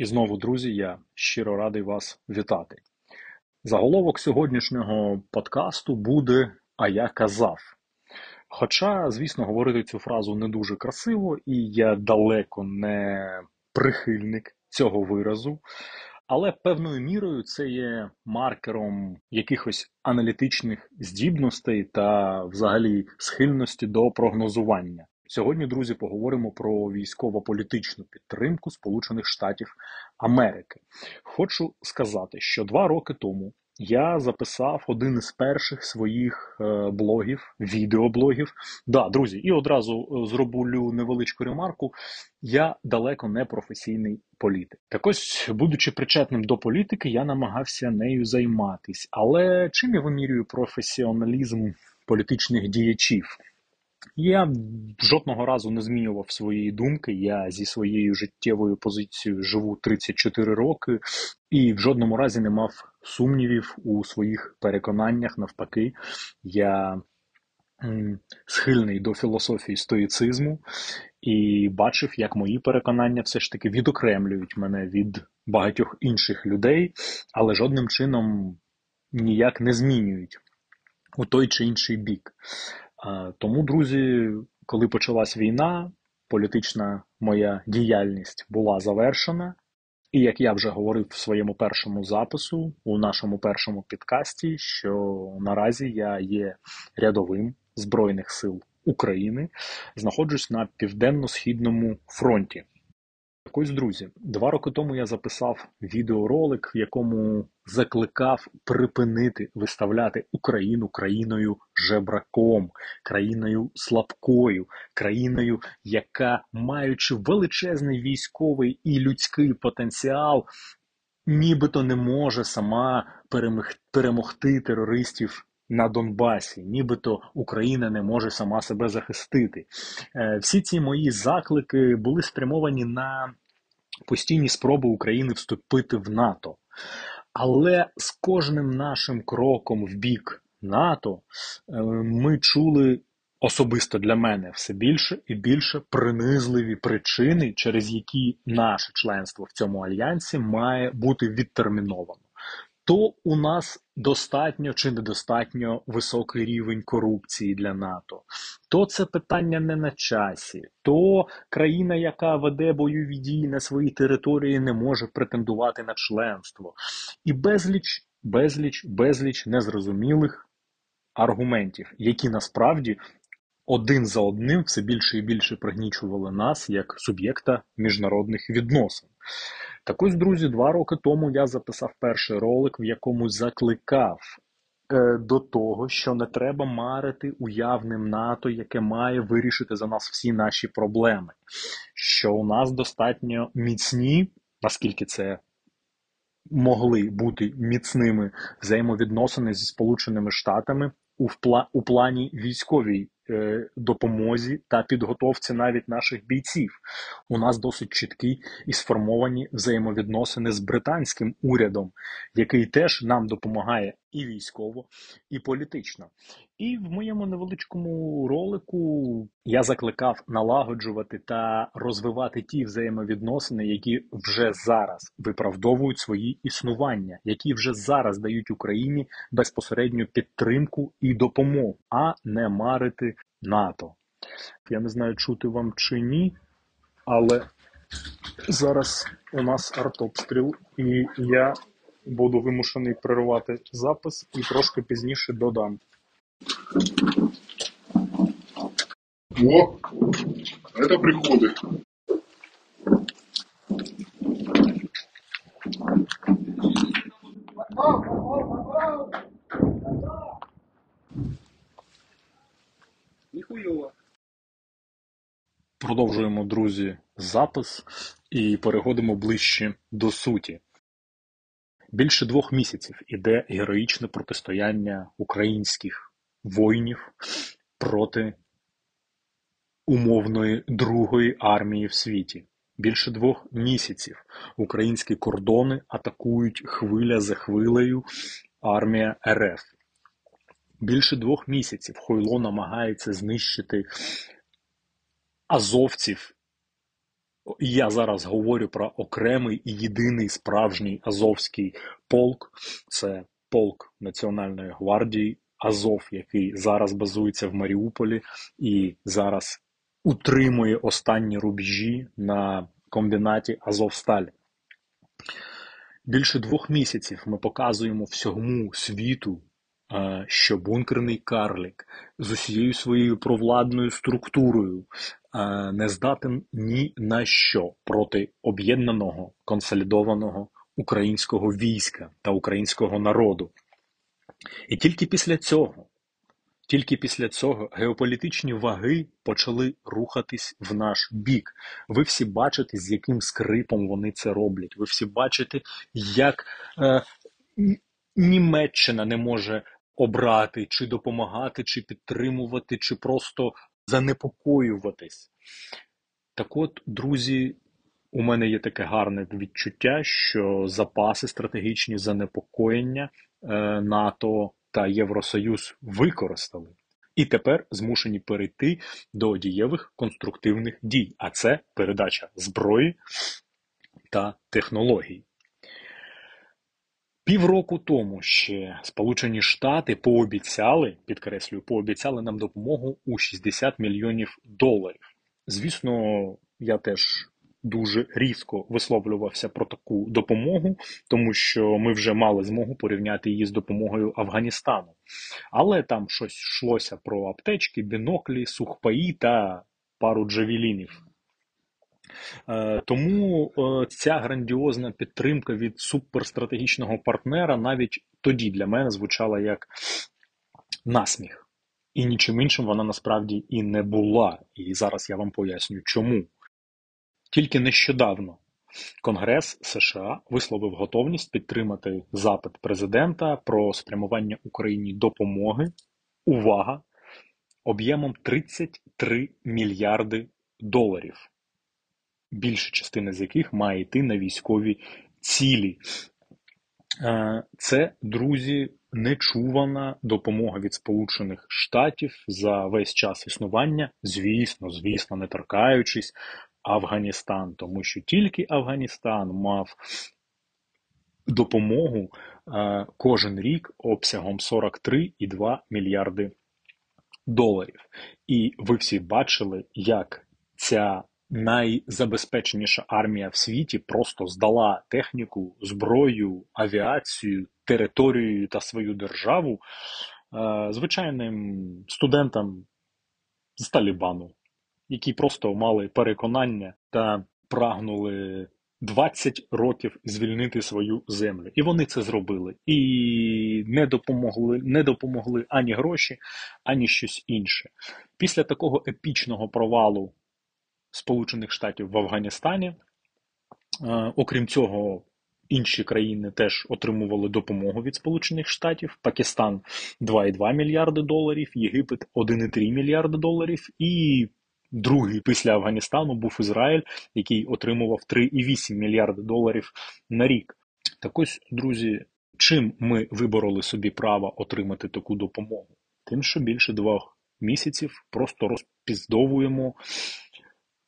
І знову, друзі, я щиро радий вас вітати. Заголовок сьогоднішнього подкасту буде А я казав. Хоча, звісно, говорити цю фразу не дуже красиво, і я далеко не прихильник цього виразу, але певною мірою це є маркером якихось аналітичних здібностей та взагалі схильності до прогнозування. Сьогодні, друзі, поговоримо про військово-політичну підтримку Сполучених Штатів Америки. Хочу сказати, що два роки тому я записав один із перших своїх е, блогів, відеоблогів. Да, друзі, і одразу е, зроблю невеличку ремарку. Я далеко не професійний політик. Так ось, будучи причетним до політики, я намагався нею займатись. Але чим я вимірюю професіоналізм політичних діячів? Я жодного разу не змінював своєї думки. Я зі своєю життєвою позицією живу 34 роки і в жодному разі не мав сумнівів у своїх переконаннях. Навпаки, я схильний до філософії стоїцизму і бачив, як мої переконання все ж таки відокремлюють мене від багатьох інших людей, але жодним чином ніяк не змінюють у той чи інший бік. Тому, друзі, коли почалась війна, політична моя діяльність була завершена. І як я вже говорив в своєму першому запису, у нашому першому підкасті, що наразі я є рядовим Збройних сил України, знаходжусь на південно-східному фронті. Так ось, друзі, два роки тому я записав відеоролик, в якому закликав припинити виставляти Україну країною жебраком, країною слабкою, країною, яка, маючи величезний військовий і людський потенціал, нібито не може сама перемогти терористів. На Донбасі, нібито Україна не може сама себе захистити. Е, всі ці мої заклики були спрямовані на постійні спроби України вступити в НАТО. Але з кожним нашим кроком в бік НАТО е, ми чули особисто для мене все більше і більше принизливі причини, через які наше членство в цьому альянсі має бути відтерміновано то у нас достатньо чи недостатньо високий рівень корупції для НАТО, то це питання не на часі, то країна, яка веде бойові дії на своїй території, не може претендувати на членство. І безліч, безліч, безліч незрозумілих аргументів, які насправді. Один за одним все більше і більше пригнічували нас як суб'єкта міжнародних відносин. Так ось, друзі, два роки тому я записав перший ролик, в якому закликав е, до того, що не треба марити уявним НАТО, яке має вирішити за нас всі наші проблеми. Що у нас достатньо міцні, наскільки це могли бути міцними взаємовідносини зі Сполученими Штатами у, впла у плані військовій допомозі та підготовці навіть наших бійців. У нас досить чіткі і сформовані взаємовідносини з британським урядом, який теж нам допомагає і військово, і політично. І в моєму невеличкому ролику я закликав налагоджувати та розвивати ті взаємовідносини, які вже зараз виправдовують свої існування, які вже зараз дають Україні безпосередню підтримку і допомогу, а не марити НАТО. Я не знаю, чути вам чи ні, але зараз у нас артобстріл, і я буду вимушений перервати запис і трошки пізніше додам. О, это приходы. Продовжуємо, друзі, запис і переходимо ближче до суті. Більше двох місяців іде героїчне протистояння українських воїнів проти умовної другої армії в світі. Більше двох місяців українські кордони атакують хвиля за хвилею армія РФ. Більше двох місяців Хойло намагається знищити азовців я зараз говорю про окремий і єдиний справжній Азовський полк. Це полк Національної гвардії Азов, який зараз базується в Маріуполі і зараз утримує останні рубежі на комбінаті Азовсталь. Більше двох місяців ми показуємо всьому світу, що бункерний карлік з усією своєю провладною структурою не здатен ні на що проти об'єднаного консолідованого українського війська та українського народу. І тільки після цього тільки після цього геополітичні ваги почали рухатись в наш бік. Ви всі бачите, з яким скрипом вони це роблять. Ви всі бачите, як е, Німеччина не може обрати, чи допомагати, чи підтримувати, чи просто занепокоюватись. Так от, друзі, у мене є таке гарне відчуття, що запаси стратегічні занепокоєння е, НАТО та Євросоюз використали, і тепер змушені перейти до дієвих конструктивних дій, а це передача зброї та технологій. Півроку тому ще Сполучені Штати пообіцяли, підкреслюю, пообіцяли нам допомогу у 60 мільйонів доларів. Звісно, я теж дуже різко висловлювався про таку допомогу, тому що ми вже мали змогу порівняти її з допомогою Афганістану. Але там щось йшлося про аптечки, біноклі, сухпаї та пару джавелінів. Е, тому е, ця грандіозна підтримка від суперстратегічного партнера навіть тоді для мене звучала як насміх. І нічим іншим вона насправді і не була. І зараз я вам поясню, чому. Тільки нещодавно Конгрес США висловив готовність підтримати запит президента про спрямування Україні допомоги увага об'ємом 33 мільярди доларів, більша частина з яких має йти на військові цілі. Е, це, друзі, нечувана допомога від Сполучених Штатів за весь час існування, звісно, звісно, не торкаючись Афганістан, тому що тільки Афганістан мав допомогу е, кожен рік обсягом 43,2 мільярди доларів. І ви всі бачили, як ця найзабезпеченіша армія в світі просто здала техніку, зброю, авіацію, територію та свою державу е, звичайним студентам з Талібану які просто мали переконання та прагнули 20 років звільнити свою землю. І вони це зробили. І не допомогли, не допомогли ані гроші, ані щось інше. Після такого епічного провалу Сполучених Штатів в Афганістані, е, окрім цього. Інші країни теж отримували допомогу від Сполучених Штатів. Пакистан 2,2 мільярди доларів, Єгипет 1,3 мільярди доларів, і Другий після Афганістану був Ізраїль, який отримував 3,8 мільярди доларів на рік. Так ось, друзі, чим ми вибороли собі право отримати таку допомогу? Тим, що більше двох місяців просто розпіздовуємо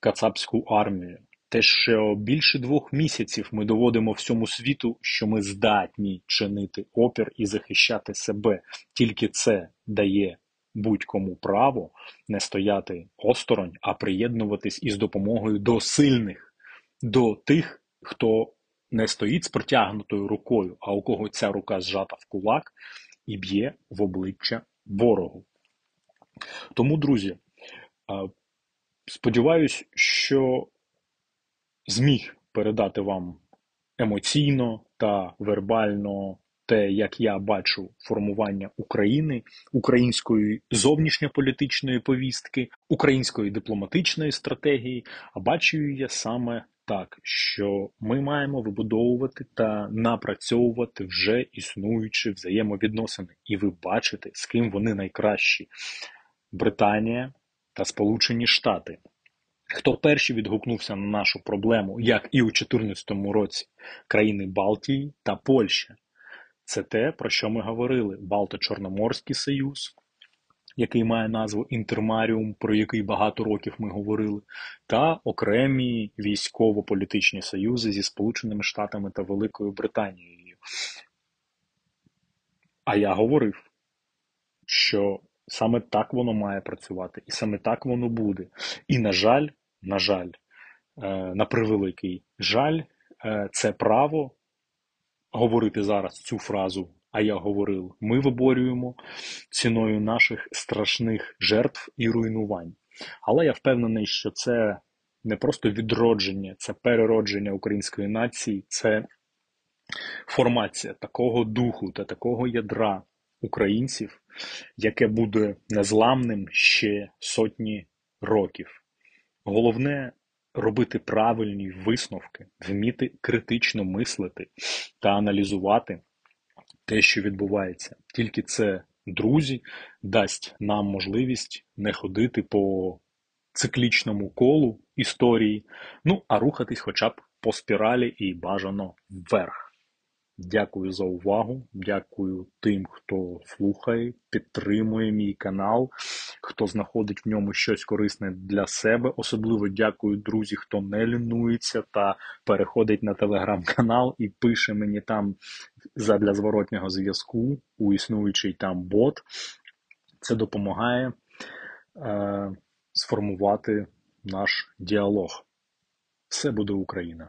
кацапську армію. Те, що більше двох місяців ми доводимо всьому світу, що ми здатні чинити опір і захищати себе. Тільки це дає будь-кому право не стояти осторонь, а приєднуватись із допомогою до сильних, до тих, хто не стоїть з протягнутою рукою, а у кого ця рука зжата в кулак і б'є в обличчя ворогу. Тому, друзі, сподіваюсь, що зміг передати вам емоційно та вербально те, як я бачу формування України, української зовнішньополітичної повістки, української дипломатичної стратегії, а бачу я саме так, що ми маємо вибудовувати та напрацьовувати вже існуючі взаємовідносини, і ви бачите, з ким вони найкращі: Британія та Сполучені Штати. Хто перший відгукнувся на нашу проблему, як і у 2014 році, країни Балтії та Польща. Це те, про що ми говорили: Балто-Чорноморський союз, який має назву Інтермаріум, про який багато років ми говорили, та окремі військово-політичні союзи зі Сполученими Штатами та Великою Британією. А я говорив, що саме так воно має працювати, і саме так воно буде. І, на жаль, на жаль, е, на превеликий жаль, е, це право говорити зараз цю фразу а я говорив, ми виборюємо ціною наших страшних жертв і руйнувань. Але я впевнений, що це не просто відродження, це переродження української нації, це формація такого духу та такого ядра українців, яке буде незламним ще сотні років. Головне робити правильні висновки, вміти критично мислити та аналізувати те, що відбувається. Тільки це, друзі, дасть нам можливість не ходити по циклічному колу історії, ну а рухатись хоча б по спіралі і бажано вверх. Дякую за увагу. Дякую тим, хто слухає, підтримує мій канал, хто знаходить в ньому щось корисне для себе. Особливо дякую друзі, хто не лінується та переходить на телеграм-канал і пише мені там задля зворотнього зв'язку у існуючий там бот. Це допомагає е, сформувати наш діалог. Все буде Україна!